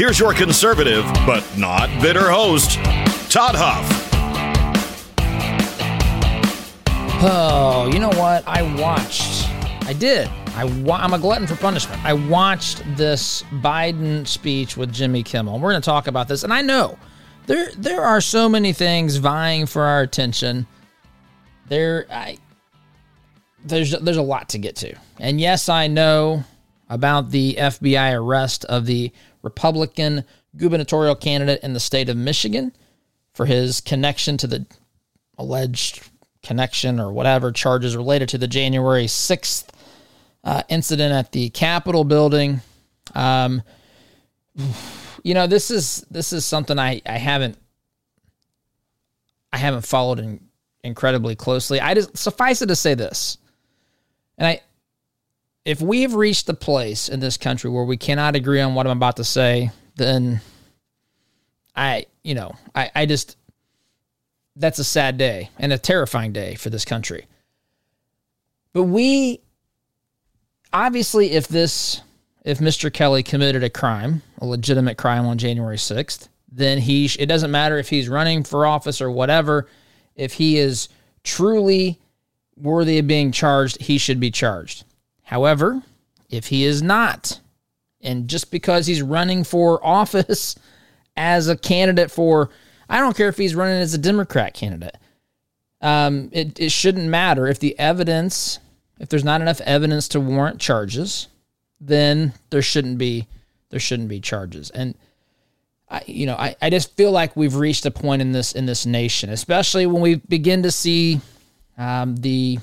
Here's your conservative, but not bitter host, Todd Huff. Oh, you know what? I watched. I did. I wa- I'm a glutton for punishment. I watched this Biden speech with Jimmy Kimmel. We're going to talk about this, and I know there there are so many things vying for our attention. There, I there's there's a lot to get to, and yes, I know about the FBI arrest of the Republican gubernatorial candidate in the state of Michigan for his connection to the alleged connection or whatever charges related to the January 6th uh, incident at the Capitol building. Um, you know, this is this is something I, I haven't I haven't followed in, incredibly closely. I just suffice it to say this, and I if we've reached the place in this country where we cannot agree on what I'm about to say, then I you know I I just that's a sad day and a terrifying day for this country. But we obviously if this if Mr. Kelley committed a crime, a legitimate crime on January 6th, then he it doesn't matter if he's running for office or whatever, if he is truly worthy of being charged, he should be charged. However, if he is not, and just because he's running for office as a candidate for I don't care if he's running as a Democrat candidate. Um, it, it shouldn't matter if the evidence, if there's not enough evidence to warrant charges, then there shouldn't be there shouldn't be charges. And I, you know, I, I just feel like we've reached a point in this in this nation, especially when we begin to see um, the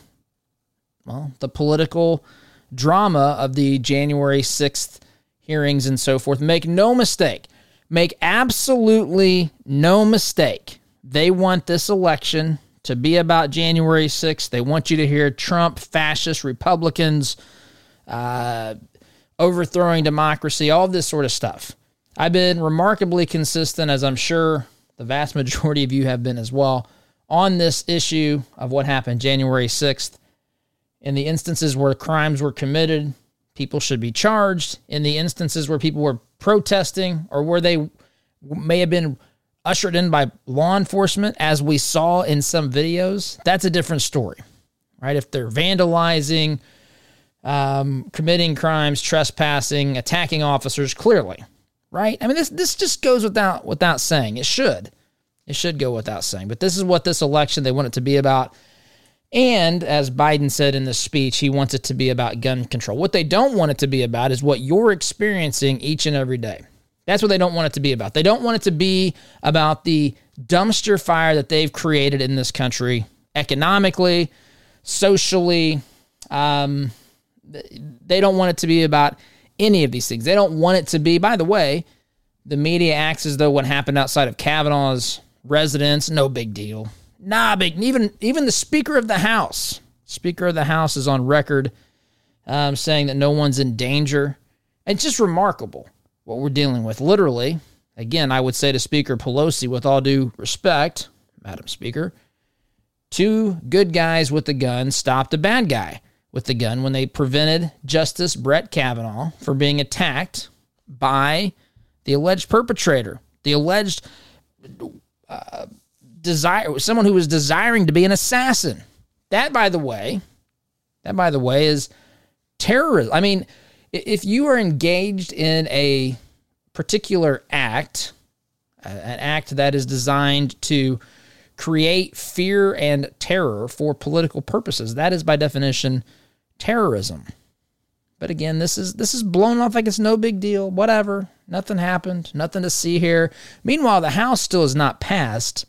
well the political drama of the January sixth hearings and so forth. Make no mistake, Make absolutely no mistake. They want this election to be about January 6th. They want you to hear Trump, fascist Republicans, uh, overthrowing democracy, all this sort of stuff. I've been remarkably consistent, as I'm sure the vast majority of you have been as well, on this issue of what happened January 6th. In the instances where crimes were committed, people should be charged. In the instances where people were protesting or where they may have been ushered in by law enforcement, as we saw in some videos, that's a different story, right? If they're vandalizing, um, committing crimes, trespassing, attacking officers, clearly, right? I mean, this this just goes without without saying. It should, it should go without saying. But this is what this election they want it to be about. And as Biden said in the speech, he wants it to be about gun control. What they don't want it to be about is what you're experiencing each and every day. That's what they don't want it to be about. They don't want it to be about the dumpster fire that they've created in this country economically, socially. Um, they don't want it to be about any of these things. They don't want it to be, by the way, the media acts as though what happened outside of Kavanaugh's residence, no big deal. Nah. Even even the Speaker of the House, Speaker of the House, is on record um, saying that no one's in danger. It's just remarkable what we're dealing with. Literally, again, I would say to Speaker Pelosi, with all due respect, Madam Speaker, two good guys with the gun stopped a bad guy with the gun when they prevented Justice Brett Kavanaugh from being attacked by the alleged perpetrator, the alleged. Uh, desire someone who was desiring to be an assassin. That, by the way, that by the way is terrorism. I mean, if you are engaged in a particular act, an act that is designed to create fear and terror for political purposes, that is by definition terrorism. But again, this is this is blown off like it's no big deal. Whatever, nothing happened, nothing to see here. Meanwhile, the House still has not passed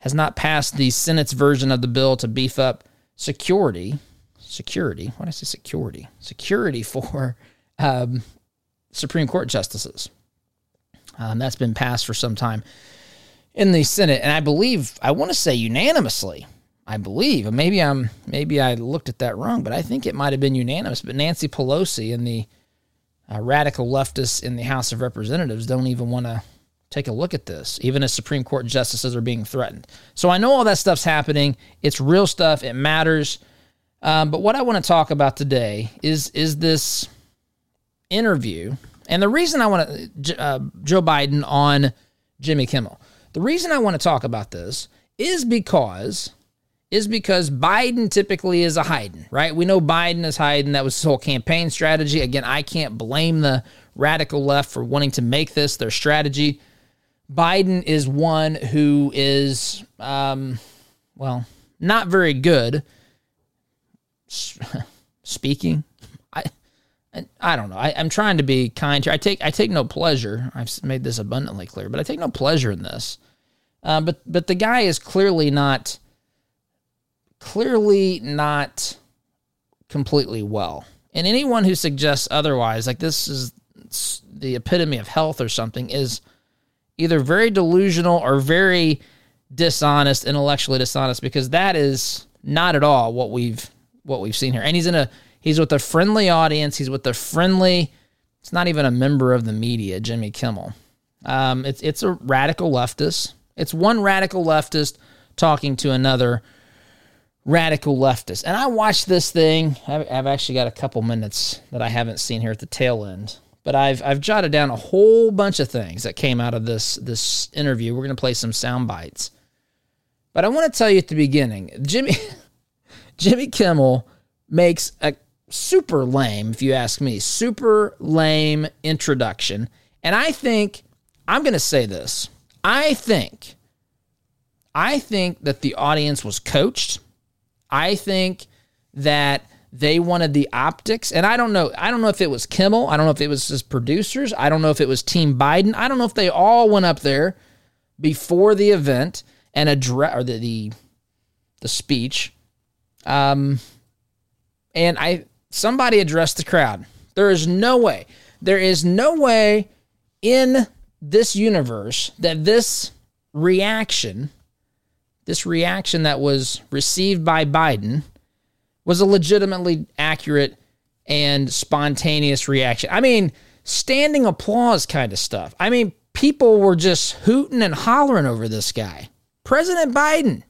has not passed the Senate's version of the bill to beef up security. Security? Why did I say security? Security for um, Supreme Court justices. Um, that's been passed for some time in the Senate, and I believe I want to say unanimously. I believe, maybe I'm maybe I looked at that wrong, but I think it might have been unanimous. But Nancy Pelosi and the uh, radical leftists in the House of Representatives don't even want to take a look at this, even as Supreme Court justices are being threatened. So I know all that stuff's happening. It's real stuff. It matters. Um, but what I want to talk about today is is this interview, and the reason I want to uh, Joe Biden on Jimmy Kimmel. The reason I want to talk about this is because is because Biden typically is a hiding, right? We know Biden is hiding. That was his whole campaign strategy. Again, I can't blame the radical left for wanting to make this their strategy. Biden is one who is, um, well, not very good speaking. I, I don't know. I, am trying to be kind here. I take I take no pleasure. I've made this abundantly clear, but I take no pleasure in this. Uh, but but the guy is clearly not clearly not completely well. And anyone who suggests otherwise, like this is the epitome of health or something, is either very delusional or very dishonest, intellectually dishonest, because that is not at all what we've what we've seen here. And he's in a he's with a friendly audience. He's with a friendly. It's not even a member of the media, Jimmy Kimmel. Um, it's it's a radical leftist. It's one radical leftist talking to another radical leftist. And I watched this thing. I've actually got a couple minutes that I haven't seen here at the tail end, but I've I've jotted down a whole bunch of things that came out of this this interview. We're to play some sound bites. But I want to tell you at the beginning, Jimmy Jimmy Kimmel makes a super lame, if you ask me, super lame introduction. And I think I'm going to say this. I think I think that the audience was coached I think that they wanted the optics. And i don't know i don't know if it was kimmel i don't know if it was his producers i don't know if it was team biden i don't know if they all went up there before the event and address or the, the the speech. Um and i somebody addressed the crowd. There is no way there is no way in this universe that this reaction this reaction that was received by Biden was a legitimately accurate and spontaneous reaction. I mean, standing applause kind of stuff. I mean, people were just hooting and hollering over this guy. President Biden.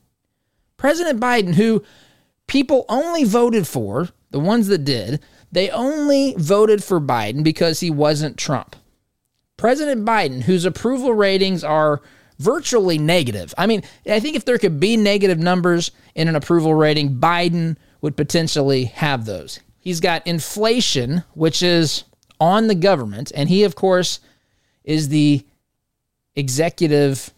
President Biden, who people only voted for, the ones that did, they only voted for Biden because he wasn't Trump. President Biden, whose approval ratings are virtually negative. I mean, I think if there could be negative numbers in an approval rating, Biden would potentially have those. He's got inflation, which is on the government, and he, of course, is the executive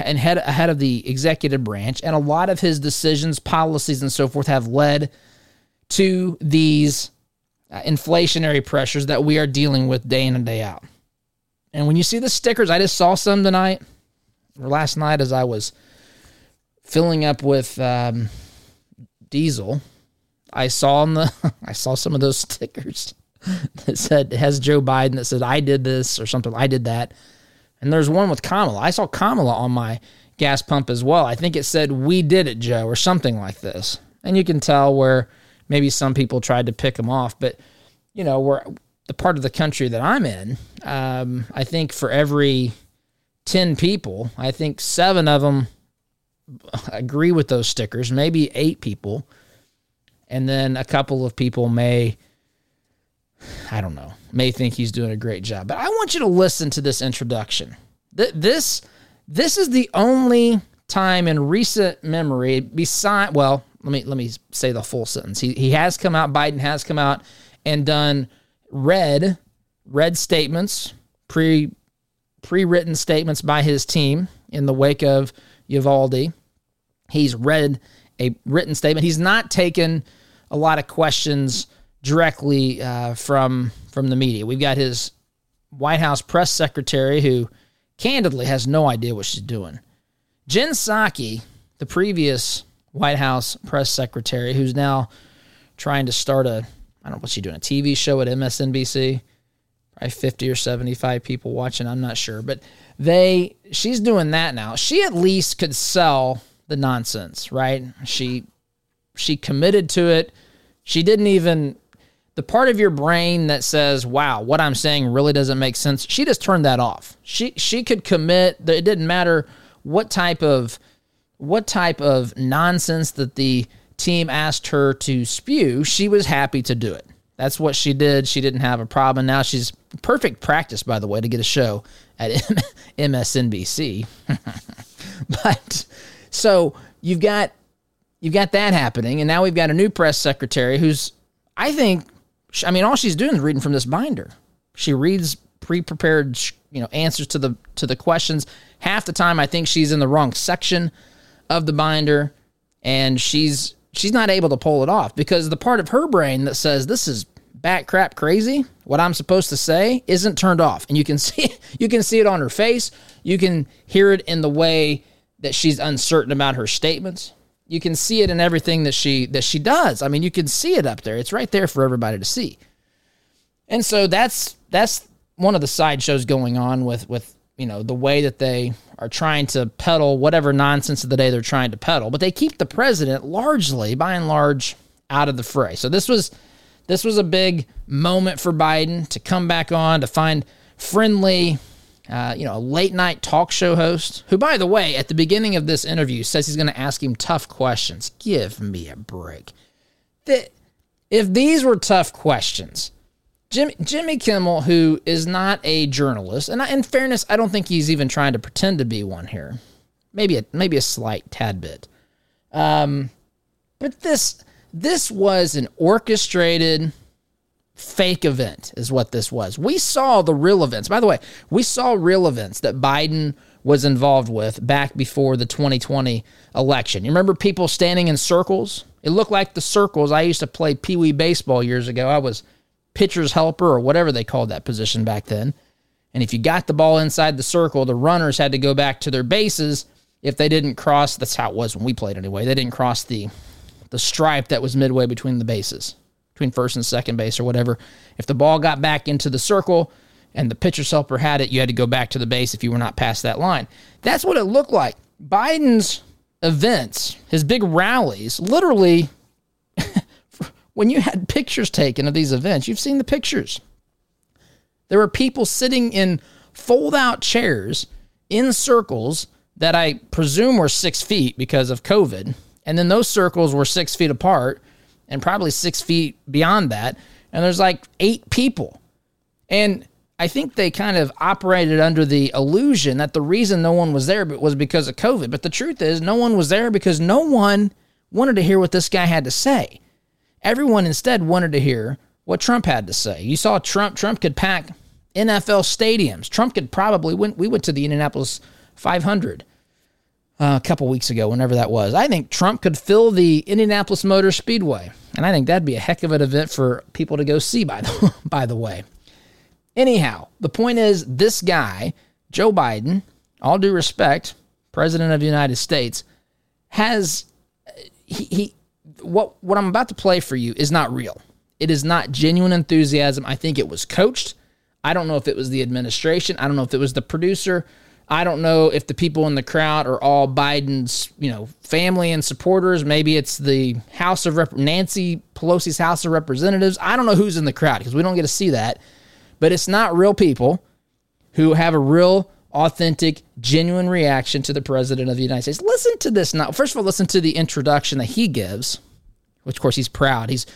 and head ahead of the executive branch, and a lot of his decisions, policies, and so forth have led to these uh, inflationary pressures that we are dealing with day in and day out. And when you see the stickers, I just saw some tonight or last night as I was filling up with um, diesel, I saw on the I saw some of those stickers that said has Joe Biden that said I did this or something. I did that, and there's one with Kamala. I saw Kamala on my gas pump as well. I think it said "We did it, Joe" or something like this, and you can tell where maybe some people tried to pick him off, but you know where the part of the country that I'm in, um, I think for every 10 people, I think seven of them agree with those stickers, maybe eight people. And then a couple of people may, I don't know, may think he's doing a great job. But I want you to listen to this introduction. This, this is the only time in recent memory, beside, well, let me, let me say the full sentence. He, he has come out, Biden has come out and done read, read statements pre pre written statements by his team in the wake of Uvalde. He's read a written statement. He's not taken a lot of questions directly uh, from from the media. We've got his White House press secretary who candidly has no idea what she's doing. Jen Psaki, the previous White House press secretary, who's now trying to start a I don't know what's she doing a TV show at MSNBC probably 50 or 75 people watching. I'm not sure, but they she's doing that now. She at least could sell the nonsense, right? She she committed to it. She didn't even the part of your brain that says, "Wow, what I'm saying really doesn't make sense." She just turned that off. She she could commit. It didn't matter what type of what type of nonsense that the team asked her to spew. She was happy to do it. That's what she did. She didn't have a problem. Now she's perfect practice, by the way, to get a show at MSNBC. but so you've got you've got that happening, and now we've got a new press secretary who's, I think, I mean, all she's doing is reading from this binder. She reads pre-prepared, you know, answers to the to the questions. Half the time, I think she's in the wrong section of the binder, and she's she's not able to pull it off because the part of her brain that says this is bat crap crazy, what I'm supposed to say isn't turned off. And you can see you can see it on her face. You can hear it in the way that she's uncertain about her statements. You can see it in everything that she that she does. I mean, you can see it up there. It's right there for everybody to see. And so that's that's one of the sideshows going on with with you know the way that they are trying to peddle whatever nonsense of the day they're trying to peddle, but they keep the president largely, by and large, out of the fray. So this was this was a big moment for Biden to come back on to find friendly, uh, you know, a late night talk show host who, by the way, at the beginning of this interview says he's going to ask him tough questions. Give me a break. If these were tough questions, Jimmy, Jimmy Kimmel, who is not a journalist, and in fairness, I don't think he's even trying to pretend to be one here. Maybe a maybe a slight tad bit. Um, but this this was an orchestrated fake event, is what this was. We saw the real events. By the way, we saw real events that Biden was involved with back before the 2020 election. You remember people standing in circles? It looked like the circles. I used to play Pee Wee baseball years ago. I was pitcher's helper or whatever they called that position back then. And if you got the ball inside the circle, the runners had to go back to their bases if they didn't cross. That's how it was when we played anyway. They didn't cross the the stripe that was midway between the bases, between first and second base or whatever. If the ball got back into the circle and the pitcher's helper had it, you had to go back to the base if you were not past that line. That's what it looked like. Biden's events, his big rallies, literally when you had pictures taken of these events, you've seen the pictures. There were people sitting in fold out chairs in circles that I presume were six feet because of COVID. And then those circles were six feet apart and probably six feet beyond that. And there's like eight people. And I think they kind of operated under the illusion that the reason no one was there was because of COVID. But the truth is, no one was there because no one wanted to hear what this guy had to say. Everyone instead wanted to hear what Trump had to say. You saw Trump. Trump could pack NFL stadiums. Trump could probably went. We went to the Indianapolis 500 uh, a couple weeks ago, whenever that was. I think Trump could fill the Indianapolis Motor Speedway, and I think that'd be a heck of an event for people to go see. By the by the way, anyhow, the point is, this guy, Joe Biden, all due respect, President of the United States, has he, he what what I'm about to play for you is not real. It is not genuine enthusiasm. I think it was coached. I don't know if it was the administration. I don't know if it was the producer. I don't know if the people in the crowd are all Biden's, you know, family and supporters. Maybe it's the House of Rep- Nancy Pelosi's House of Representatives. I don't know who's in the crowd because we don't get to see that. But it's not real people who have a real authentic, genuine reaction to the president of the United States. Listen to this now. First of all, listen to the introduction that he gives, which of course he's proud. He's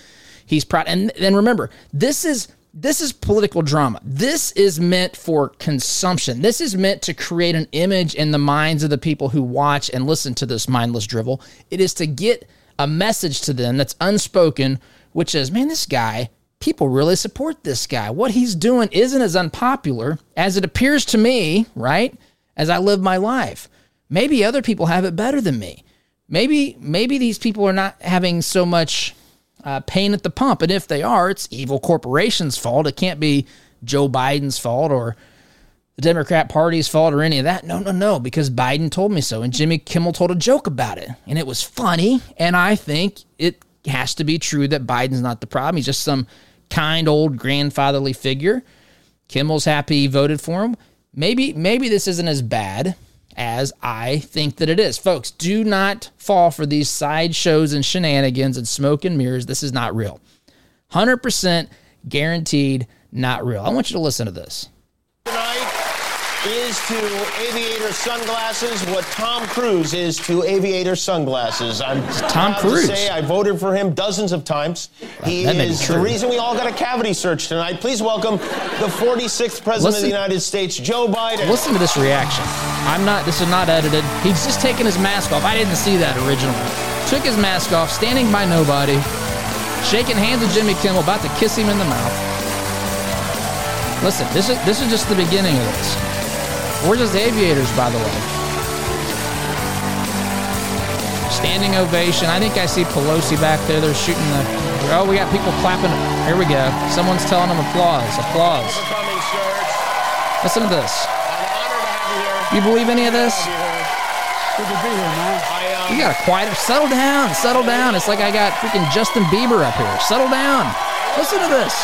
he's proud. And then remember, this is this is political drama. This is meant for consumption. This is meant to create an image in the minds of the people who watch and listen to this mindless drivel. It is to get a message to them that's unspoken, which is, man, this guy people really support this guy. What he's doing isn't as unpopular as it appears to me, right? As I live my life. Maybe other people have it better than me. Maybe maybe these people are not having so much uh, pain at the pump, and if they are, it's evil corporations' fault. It can't be Joe Biden's fault or the Democrat Party's fault or any of that. No, no, no, because Biden told me so, and Jimmy Kimmel told a joke about it, and it was funny. And I think it has to be true that Biden's not the problem. He's just some kind old grandfatherly figure. Kimmel's happy he voted for him. Maybe maybe this isn't as bad as I think that it is. Folks, do not fall for these sideshows and shenanigans and smoke and mirrors. This is not real. 100% guaranteed not real. I want you to listen to this is to aviator sunglasses what Tom Cruise is to aviator sunglasses. I'm Tom Cruise. To say I voted for him dozens of times. He is the reason we all got a cavity search tonight. Please welcome the 46th president listen, of the United States, Joe Biden. Listen to this reaction. I'm not. This is not edited. He's just taking his mask off. I didn't see that originally. Took his mask off, standing by nobody, shaking hands with Jimmy Kimmel, about to kiss him in the mouth. Listen, this is this is just the beginning of this. We're just aviators, by the way. Standing ovation. I think I see Pelosi back there. They're shooting the. Oh, we got people clapping. Here we go. Someone's telling them applause. Applause. Listen to this. You believe any of this? You got to quiet. Settle down. Settle down. It's like I got freaking Justin Bieber up here. Settle down. Listen to this.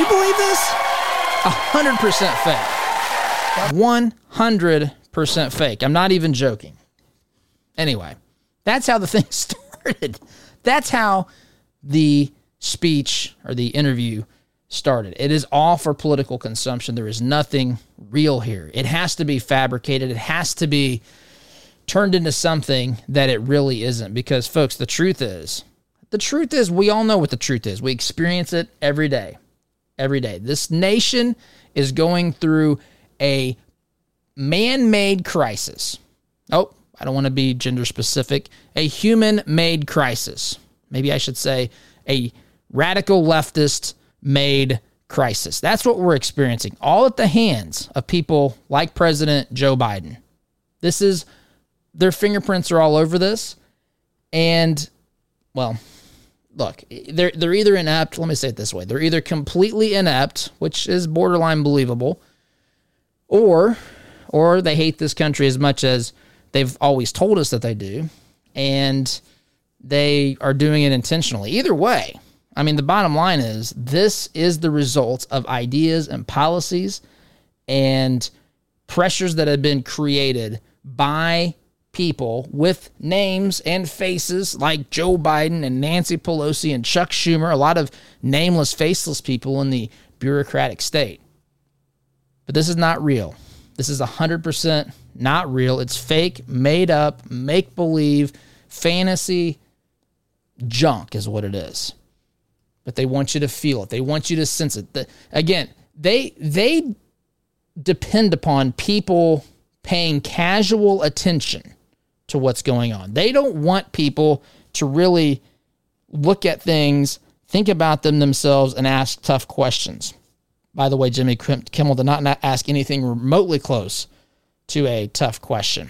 You believe this? A hundred percent fake. 100% fake. I'm not even joking. Anyway, that's how the thing started. That's how the speech or the interview started. It is all for political consumption. There is nothing real here. It has to be fabricated, it has to be turned into something that it really isn't. Because, folks, the truth is, the truth is, we all know what the truth is. We experience it every day. Every day. This nation is going through a man made crisis. Oh, I don't want to be gender specific. A human made crisis. Maybe I should say a radical leftist made crisis. That's what we're experiencing, all at the hands of people like President Joe Biden. This is, their fingerprints are all over this. And, well, look, they're, they're either inept, let me say it this way they're either completely inept, which is borderline believable, or or they hate this country as much as they've always told us that they do and they are doing it intentionally. Either way, I mean the bottom line is this is the result of ideas and policies and pressures that have been created by people with names and faces like Joe Biden and Nancy Pelosi and Chuck Schumer, a lot of nameless, faceless people in the bureaucratic state. But this is not real. This is 100% not real. It's fake, made up, make believe, fantasy junk is what it is. But they want you to feel it. They want you to sense it. The, again, they they depend upon people paying casual attention to what's going on. They don't want people to really look at things, think about them themselves, and ask tough questions. By the way, Jimmy Kimmel did not ask anything remotely close to a tough question.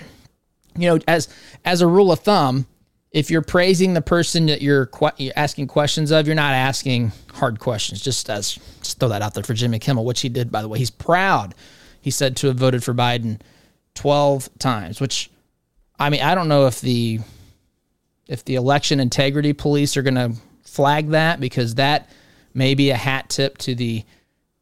You know, as as a rule of thumb, if you're praising the person that you're, you're asking questions of, you're not asking hard questions. Just as just throw that out there for Jimmy Kimmel, which he did, by the way. He's proud. He said to have voted for Biden 12 times, which I mean, I don't know if the if the election integrity police are going to flag that because that may be a hat tip to the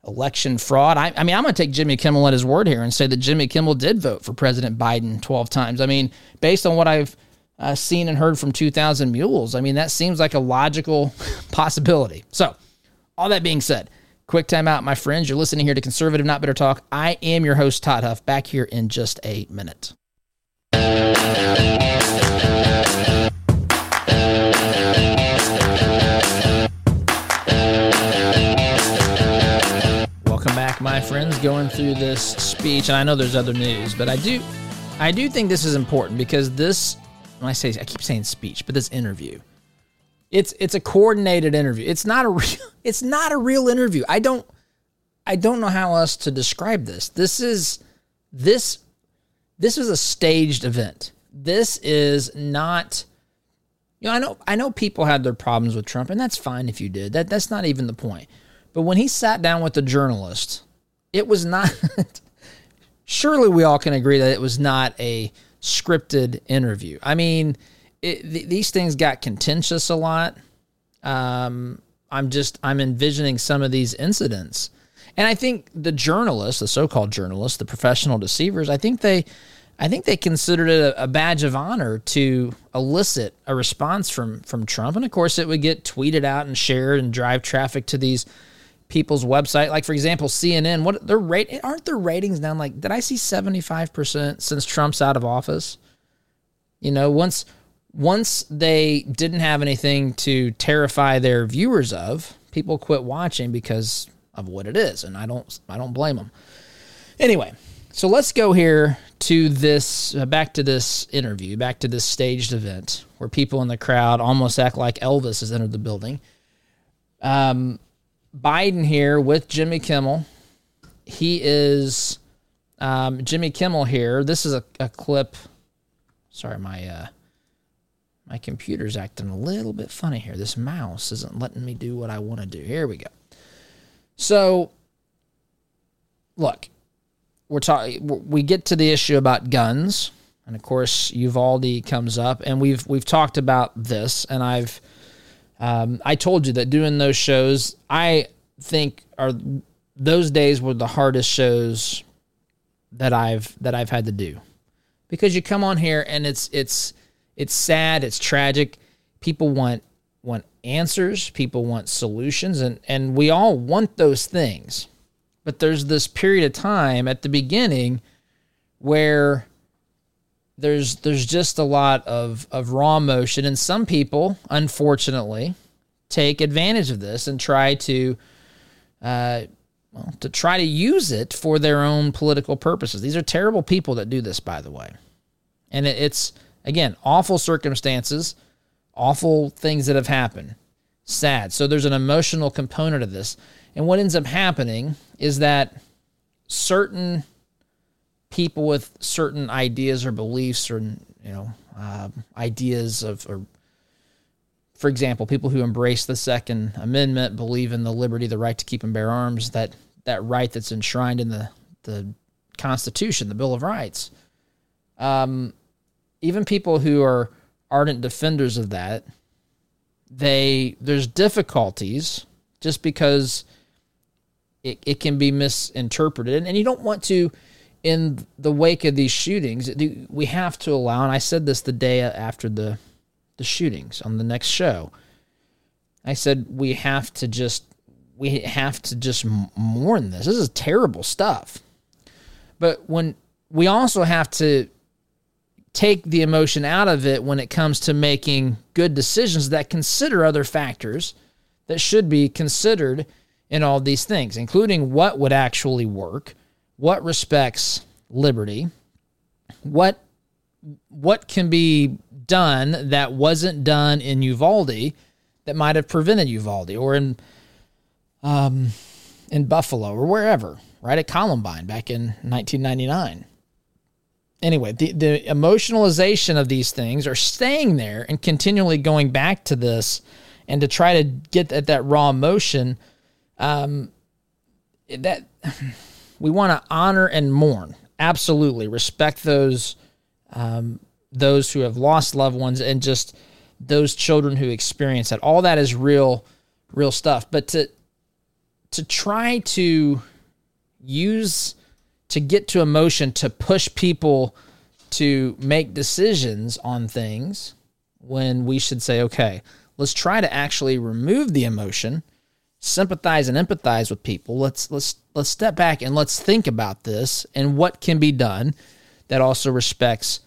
election fraud. I, I mean, I'm going to take Jimmy Kimmel at his word here and say that Jimmy Kimmel did vote for President Biden 12 times. I mean, based on what I've uh, seen and heard from 2,000 Mules, I mean, that seems like a logical possibility. So, all that being said, quick time out, my friends. You're listening here to Conservative Not Bitter Talk. I am your host, Todd Huff, back here in just a minute. My friends, going through this speech, and I know there's other news, but I do, I do think this is important because this, when I say, I keep saying speech, but this interview, it's it's a coordinated interview. It's not a real, it's not a real interview. I don't, I don't know how else to describe this. This is, this, this is a staged event. This is not. You know, I know I know people had their problems with Trump, and that's fine if you did. That that's not even the point. But when he sat down with the journalist it was not. surely we all can agree that it was not a scripted interview. I mean, it, th- these things got contentious a lot. Um, I'm just I'm envisioning some of these incidents, And I think the journalists, the so-called journalists, the professional deceivers, I think they I think they considered it a, a, badge of honor to elicit a response from from Trump, and of course, it would get tweeted out and shared and drive traffic to these people's website. Like for example, CNN. What their rate? Aren't their ratings down? Like, did I see seventy five percent since Trump's out of office? You know, once once they didn't have anything to terrify their viewers of, people quit watching because of what it is, and I don't I don't blame them. Anyway, so let's go here to this, uh, back to this interview, back to this staged event where people in the crowd almost act like Elvis has entered the building. Um, Biden here with Jimmy Kimmel. He is um, Jimmy Kimmel here. This is a, a clip. Sorry, my uh, my computer's acting a little bit funny here. This mouse isn't letting me do what I want to do. Here we go. So, look, we're talking we get to the issue about guns and of course Uvalde comes up and we've we've talked about this and I've um, I told you that doing those shows I think are those days were the hardest shows that I've that I've had to do. Because you come on here and it's it's it's sad it's tragic. People want want answers people want solutions and and we all want those things. But there's this period of time at the beginning where there's there's just a lot of of raw motion and some people unfortunately take advantage of this and try to uh, well, to try to use it for their own political purposes. These are terrible people that do this, by the way. And it, it's, again, awful circumstances, awful things that have happened. Sad. So there's an emotional component of this. And what ends up happening is that certain people with certain ideas or beliefs or you know uh, ideas of or for example people who embrace the second amendment believe in the liberty the right to keep and bear arms that that right that's enshrined in the the constitution the bill of rights um, even people who are ardent defenders of that they there's difficulties just because it, it can be misinterpreted. And you don't want to, in the wake of these shootings, we have to allow, and I said this the day after the, the shootings on the next show. I said, we have to just, we have to just mourn this. This is terrible stuff. But when we also have to take the emotion out of it when it comes to making good decisions that consider other factors that should be considered in all these things, including what would actually work, what respects liberty, what what can be done that wasn't done in Uvalde that might have prevented Uvalde or in um, in Buffalo or wherever, right at Columbine back in 1999. Anyway, the, the emotionalization of these things are staying there and continually going back to this and to try to get at that raw emotion um, that we want to honor and mourn. Absolutely, respect those um, those who have lost loved ones and just those children who experience that. All that is real, real stuff. But to to try to use to get to emotion to push people to make decisions on things when we should say, okay, let's try to actually remove the emotion sympathize and empathize with people. Let's let's let's step back and let's think about this and what can be done that also respects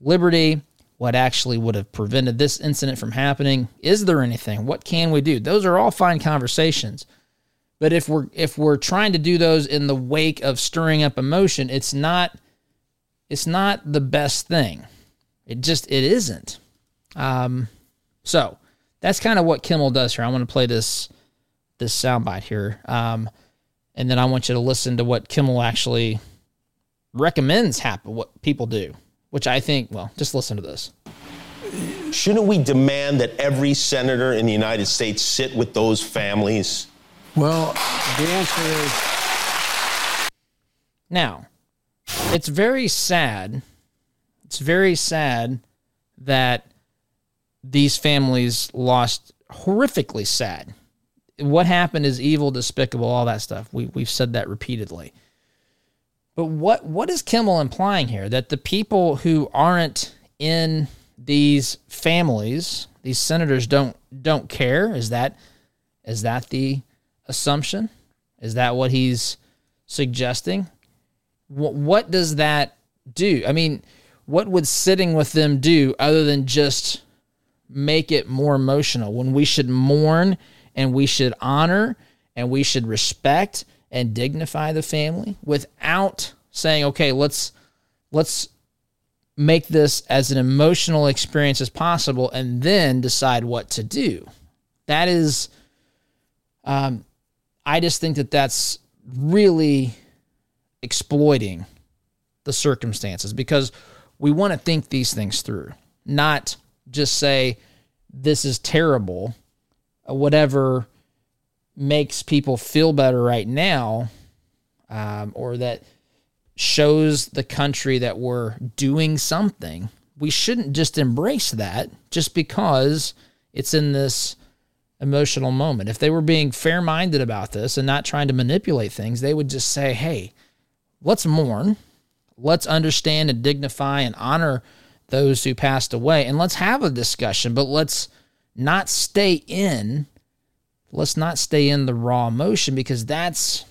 liberty, what actually would have prevented this incident from happening. Is there anything? What can we do? Those are all fine conversations. But if we're if we're trying to do those in the wake of stirring up emotion, it's not it's not the best thing. It just it isn't. Um, so that's kind of what Kimmel does here. I want to play this this soundbite here. Um, and then I want you to listen to what Kimmel actually recommends happen, what people do, which I think, well, just listen to this. Shouldn't we demand that every senator in the United States sit with those families? Well, the answer is. Now, it's very sad. It's very sad that these families lost horrifically sad what happened is evil, despicable, all that stuff. We we've said that repeatedly. But what what is Kimmel implying here? That the people who aren't in these families, these senators don't don't care? Is that is that the assumption? Is that what he's suggesting? What what does that do? I mean, what would sitting with them do other than just make it more emotional when we should mourn and we should honor and we should respect and dignify the family without saying okay let's let's make this as an emotional experience as possible and then decide what to do. That is um, i just think that that's really exploiting the circumstances because we want to think these things through not just say this is terrible, whatever makes people feel better right now, um, or that shows the country that we're doing something. We shouldn't just embrace that just because it's in this emotional moment. If they were being fair minded about this and not trying to manipulate things, they would just say, hey, let's mourn, let's understand and dignify and honor those who passed away. And let's have a discussion, but let's not stay in let's not stay in the raw emotion because that's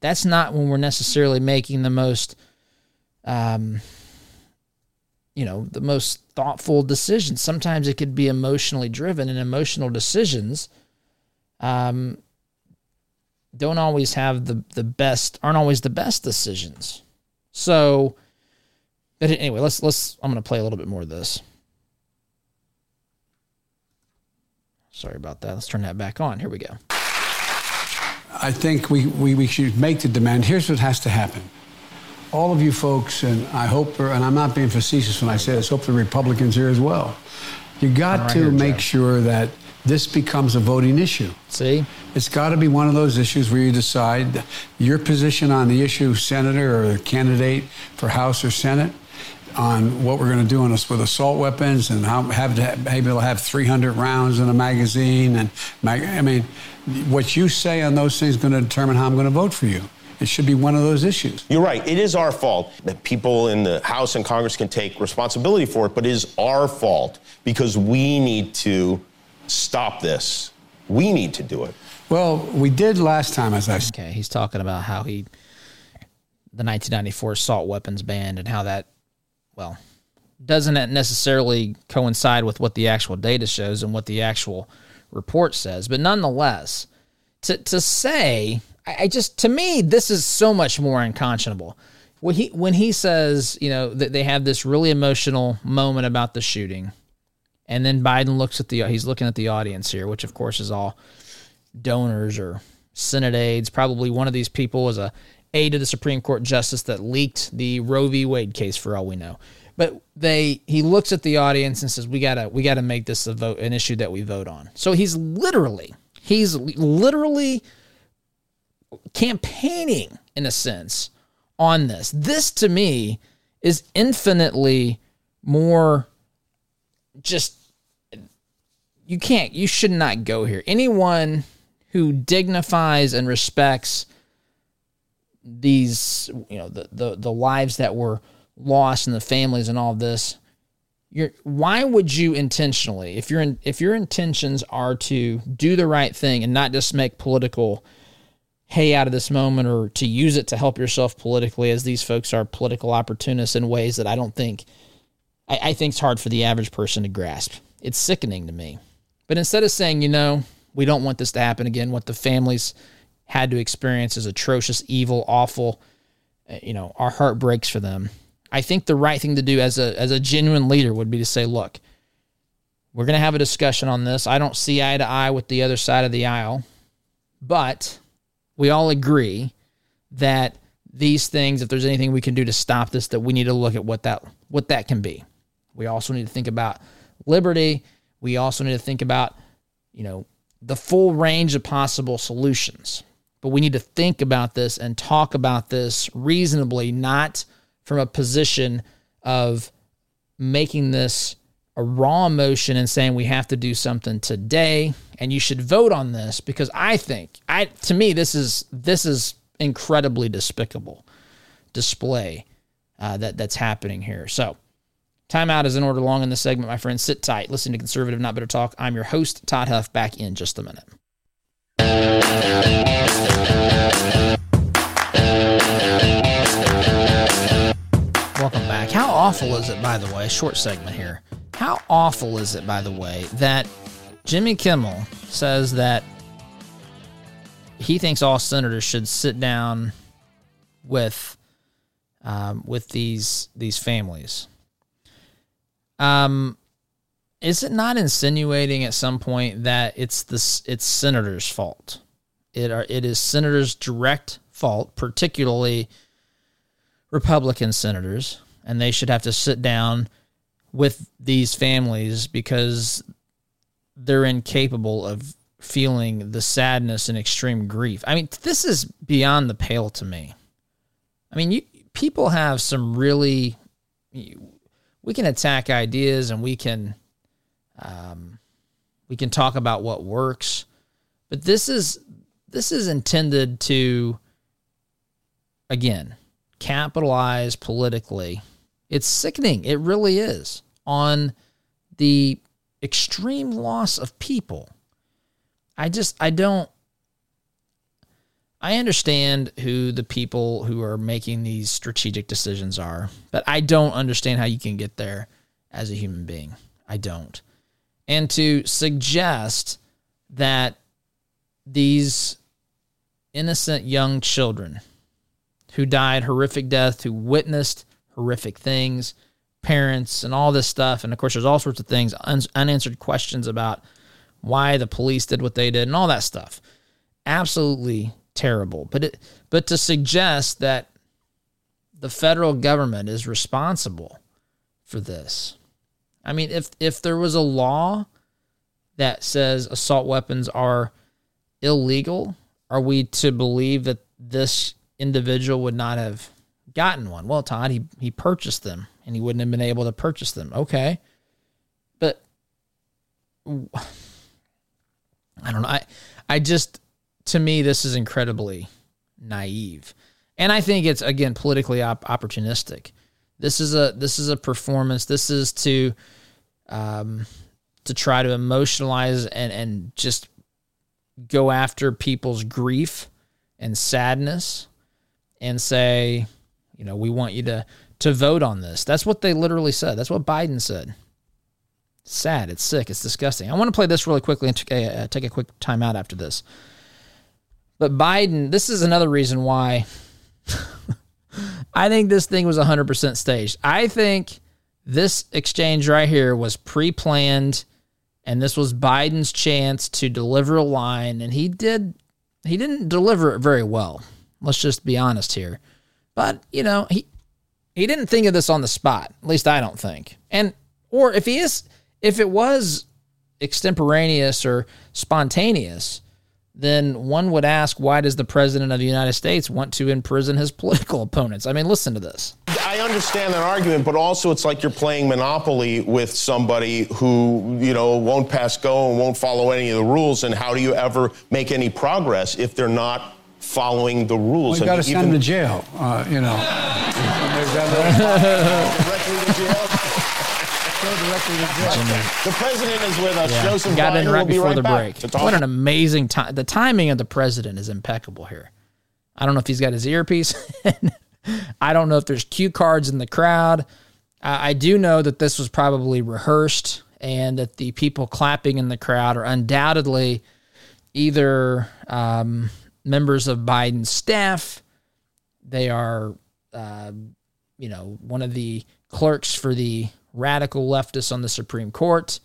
that's not when we're necessarily making the most um you know the most thoughtful decisions sometimes it could be emotionally driven and emotional decisions um don't always have the the best aren't always the best decisions so but anyway, let's let's. I'm going to play a little bit more of this. Sorry about that. Let's turn that back on. Here we go. I think we, we, we should make the demand. Here's what has to happen. All of you folks, and I hope, and I'm not being facetious when I say this, hope the Republicans here as well. You got right to here, make Joe. sure that this becomes a voting issue. See? It's got to be one of those issues where you decide your position on the issue, senator or candidate for House or Senate on what we're going to do on us with assault weapons and how have to be able to have 300 rounds in a magazine and I mean what you say on those things is going to determine how I'm going to vote for you. It should be one of those issues. You're right. It is our fault that people in the House and Congress can take responsibility for it, but it is our fault because we need to stop this. We need to do it. Well, we did last time, as I said. Okay, he's talking about how he, the 1994 assault weapons ban, and how that well, doesn't it necessarily coincide with what the actual data shows and what the actual report says? But nonetheless, to to say, I, I just to me this is so much more unconscionable. When he when he says, you know, that they have this really emotional moment about the shooting, and then Biden looks at the he's looking at the audience here, which of course is all donors or Senate aides. Probably one of these people was a aide to the Supreme Court justice that leaked the Roe v. Wade case for all we know. But they he looks at the audience and says, "We gotta we gotta make this a vote an issue that we vote on." So he's literally he's literally campaigning in a sense on this. This to me is infinitely more just you can't you should not go here. Anyone who dignifies and respects these you know the, the the lives that were lost and the families and all of this you're why would you intentionally if your in, if your intentions are to do the right thing and not just make political hay out of this moment or to use it to help yourself politically as these folks are political opportunists in ways that I don't think I, I think it's hard for the average person to grasp. It's sickening to me. But instead of saying, you know, we don't want this to happen again, what the families had to experience is atrocious, evil, awful. Uh, you know, our heart breaks for them. I think the right thing to do as a as a genuine leader would be to say, look, we're going to have a discussion on this. I don't see eye to eye with the other side of the aisle, but we all agree that these things, if there's anything we can do to stop this, that we need to look at what that what that can be. We also need to think about liberty. We also need to think about, you know, the full range of possible solutions. But we need to think about this and talk about this reasonably, not from a position of making this a raw emotion and saying we have to do something today and you should vote on this because I think I to me this is this is incredibly despicable display uh, that that's happening here. So timeout is in order long in the segment, my friends. Sit tight. Listen to conservative, not better talk. I'm your host Todd Huff. Back in just a minute. Welcome back. How awful is it, by the way? Short segment here. How awful is it, by the way, that Jimmy Kimmel says that he thinks all senators should sit down with um, with these these families. Um, is it not insinuating at some point that it's the it's senators' fault? It are it is senators' direct fault, particularly Republican senators, and they should have to sit down with these families because they're incapable of feeling the sadness and extreme grief. I mean, this is beyond the pale to me. I mean, you people have some really we can attack ideas and we can um, we can talk about what works, but this is this is intended to again capitalize politically. It's sickening. It really is on the extreme loss of people. I just, I don't, I understand who the people who are making these strategic decisions are, but I don't understand how you can get there as a human being. I don't. And to suggest that these innocent young children who died horrific death, who witnessed horrific things, parents, and all this stuff. And of course, there's all sorts of things, un- unanswered questions about why the police did what they did, and all that stuff. Absolutely terrible. But it, but to suggest that the federal government is responsible for this. I mean, if if there was a law that says assault weapons are illegal, are we to believe that this individual would not have gotten one. Well, Todd, he, he purchased them and he wouldn't have been able to purchase them. Okay. But I don't know. I, I just, to me, this is incredibly naive. And I think it's, again, politically op- opportunistic. This is a, this is a performance. This is to, um, to try to emotionalize and, and just go after people's grief and sadness and say, you know, we want you to to vote on this. That's what they literally said. That's what Biden said. sad. It's sick. It's disgusting. I want to play this really quickly and take a, uh, take a quick time out after this. But Biden, this is another reason why I think this thing was 100% staged. I think this exchange right here was pre planned and this was Biden's chance to deliver a line and he did he didn't deliver it very well. Let's just be honest here. But, you know, he he didn't think of this on the spot. At least I don't think. And or if he is if it was extemporaneous or spontaneous, then one would ask why does the president of the United States want to imprison his political opponents? I mean, listen to this. I understand that argument, but also it's like you're playing Monopoly with somebody who, you know, won't pass go and won't follow any of the rules. And how do you ever make any progress if they're not following the rules. Well, you got to send them to jail, uh, you know. The president is with us. Yeah. Joseph Got Biden in right before right the break. What an amazing time! The timing of the president is impeccable here. I don't know if he's got his earpiece. I don't know if there's cue cards in the crowd. I I do know that this was probably rehearsed, and that the people clapping in the crowd are undoubtedly either um, members of Biden's staff. They are, uh, you know, one of the clerks for the radical leftists on the Supreme Court.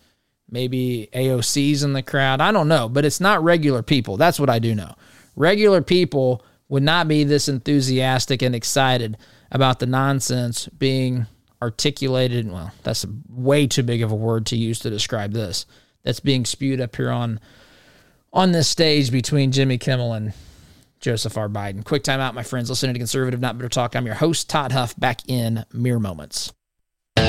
Maybe AOC's in the crowd. I don't know, but it's not regular people. That's what I do know. Regular people would not be this enthusiastic and excited about the nonsense being articulated. Well, that's way too big of a word to use to describe this. That's being spewed up here on on this stage between Jimmy Kimmel and Joseph R. Biden. Quick time out, my friends. Listening to Conservative Not better Talk. I'm your host, Todd Huff, back in mere moments. Come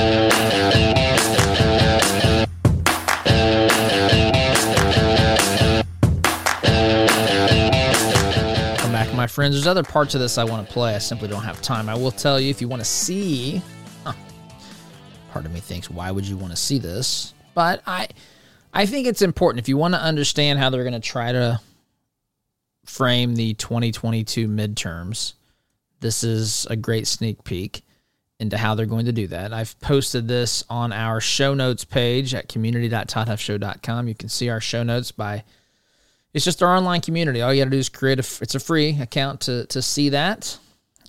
back, my friends. There's other parts of this I want to play. I simply don't have time. I will tell you if you want to see. Huh, part of me thinks, why would you want to see this? But I, I think it's important if you want to understand how they're going to try to frame the 2022 midterms. This is a great sneak peek into how they're going to do that. I've posted this on our show notes page at community.toddhuffshow.com. You can see our show notes by it's just our online community. All you got to do is create a it's a free account to to see that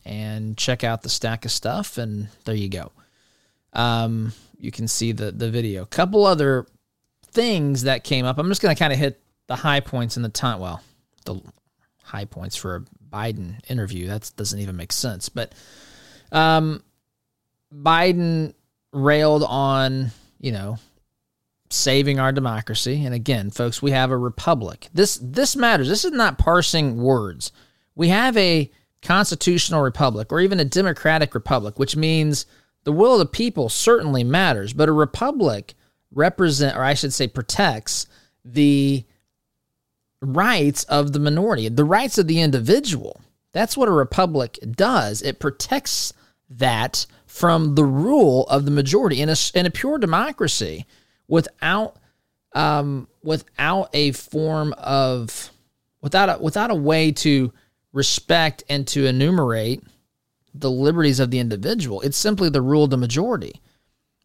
and check out the stack of stuff and there you go. Um you can see the the video. Couple other things that came up. I'm just going to kind of hit the high points in the time well, the high points for a Biden interview. That doesn't even make sense. But um Biden railed on, you know, saving our democracy. And again, folks, we have a republic. This this matters. This is not parsing words. We have a constitutional republic or even a democratic republic, which means the will of the people certainly matters, but a republic represent or I should say protects the rights of the minority, the rights of the individual. That's what a republic does. It protects that from the rule of the majority in a, in a pure democracy without um, without a form of without a, without a way to respect and to enumerate the liberties of the individual. It's simply the rule of the majority.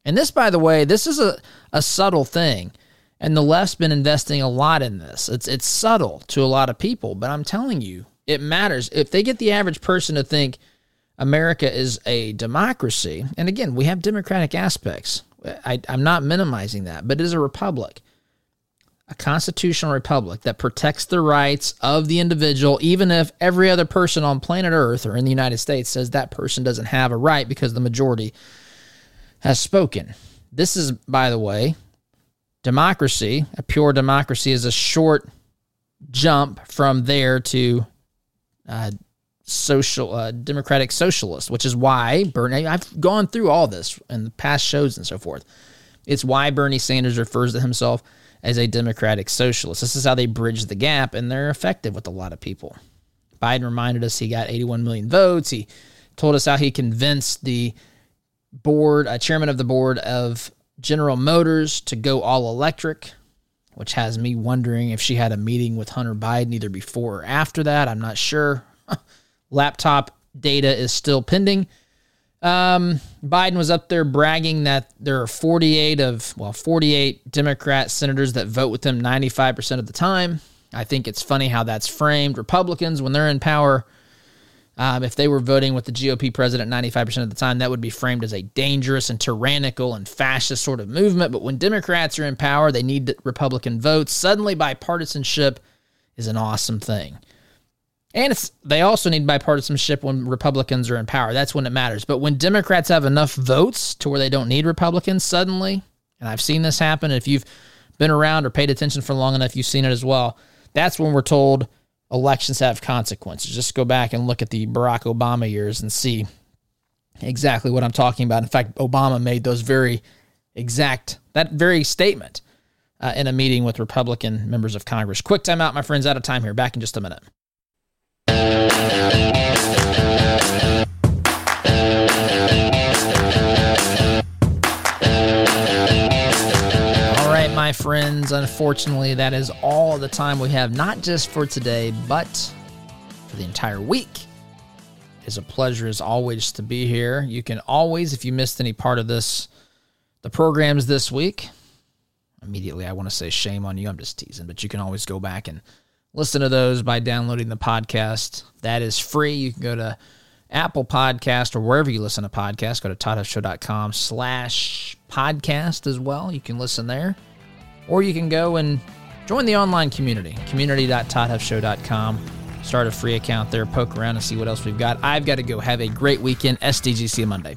And this, by the way, this is a, a subtle thing. And the left's been investing a lot in this. It's it's subtle to a lot of people, but I'm telling you, it matters. If they get the average person to think America is a democracy, and again, we have democratic aspects. I, I'm not minimizing that, but it is a republic, a constitutional republic that protects the rights of the individual, even if every other person on planet Earth or in the United States says that person doesn't have a right because the majority has spoken. This is, by the way, democracy. A pure democracy is a short jump from there to uh, social uh, democratic socialist, which is why Bernie. I've gone through all this in the past shows and so forth. It's why Bernie Sanders refers to himself as a democratic socialist. This is how they bridge the gap, and they're effective with a lot of people. Biden reminded us he got 81 million votes. He told us how he convinced the board, uh, chairman of the board of General Motors, to go all electric, which has me wondering if she had a meeting with Hunter Biden either before or after that. I'm not sure. Laptop data is still pending. Um, Biden was up there bragging that there are 48 of, well, 48 Democrat senators that vote with him 95% of the time. I think it's funny how that's framed. Republicans, when they're in power, um, if they were voting with the GOP president 95% of the time, that would be framed as a dangerous and tyrannical and fascist sort of movement. But when Democrats are in power, they need Republican votes. Suddenly, bipartisanship is an awesome thing. And they also need bipartisanship when Republicans are in power. That's when it matters. But when Democrats have enough votes to where they don't need Republicans suddenly, and I've seen this happen. If you've been around or paid attention for long enough, you've seen it as well. That's when we're told elections have consequences. Just go back and look at the Barack Obama years and see exactly what I'm talking about. In fact, Obama made those very exact that very statement uh, in a meeting with Republican members of Congress. Quick time out, my friends. Out of time here. Back in just a minute. Friends, unfortunately, that is all the time we have, not just for today, but for the entire week. It's a pleasure, as always, to be here. You can always, if you missed any part of this, the programs this week, immediately I want to say shame on you. I'm just teasing, but you can always go back and listen to those by downloading the podcast. That is free. You can go to Apple Podcast or wherever you listen to podcasts. Go to toddhuffshow.com slash podcast as well. You can listen there. Or you can go and join the online community, community.toddhuffshow.com. Start a free account there, poke around and see what else we've got. I've got to go. Have a great weekend. SDGC Monday.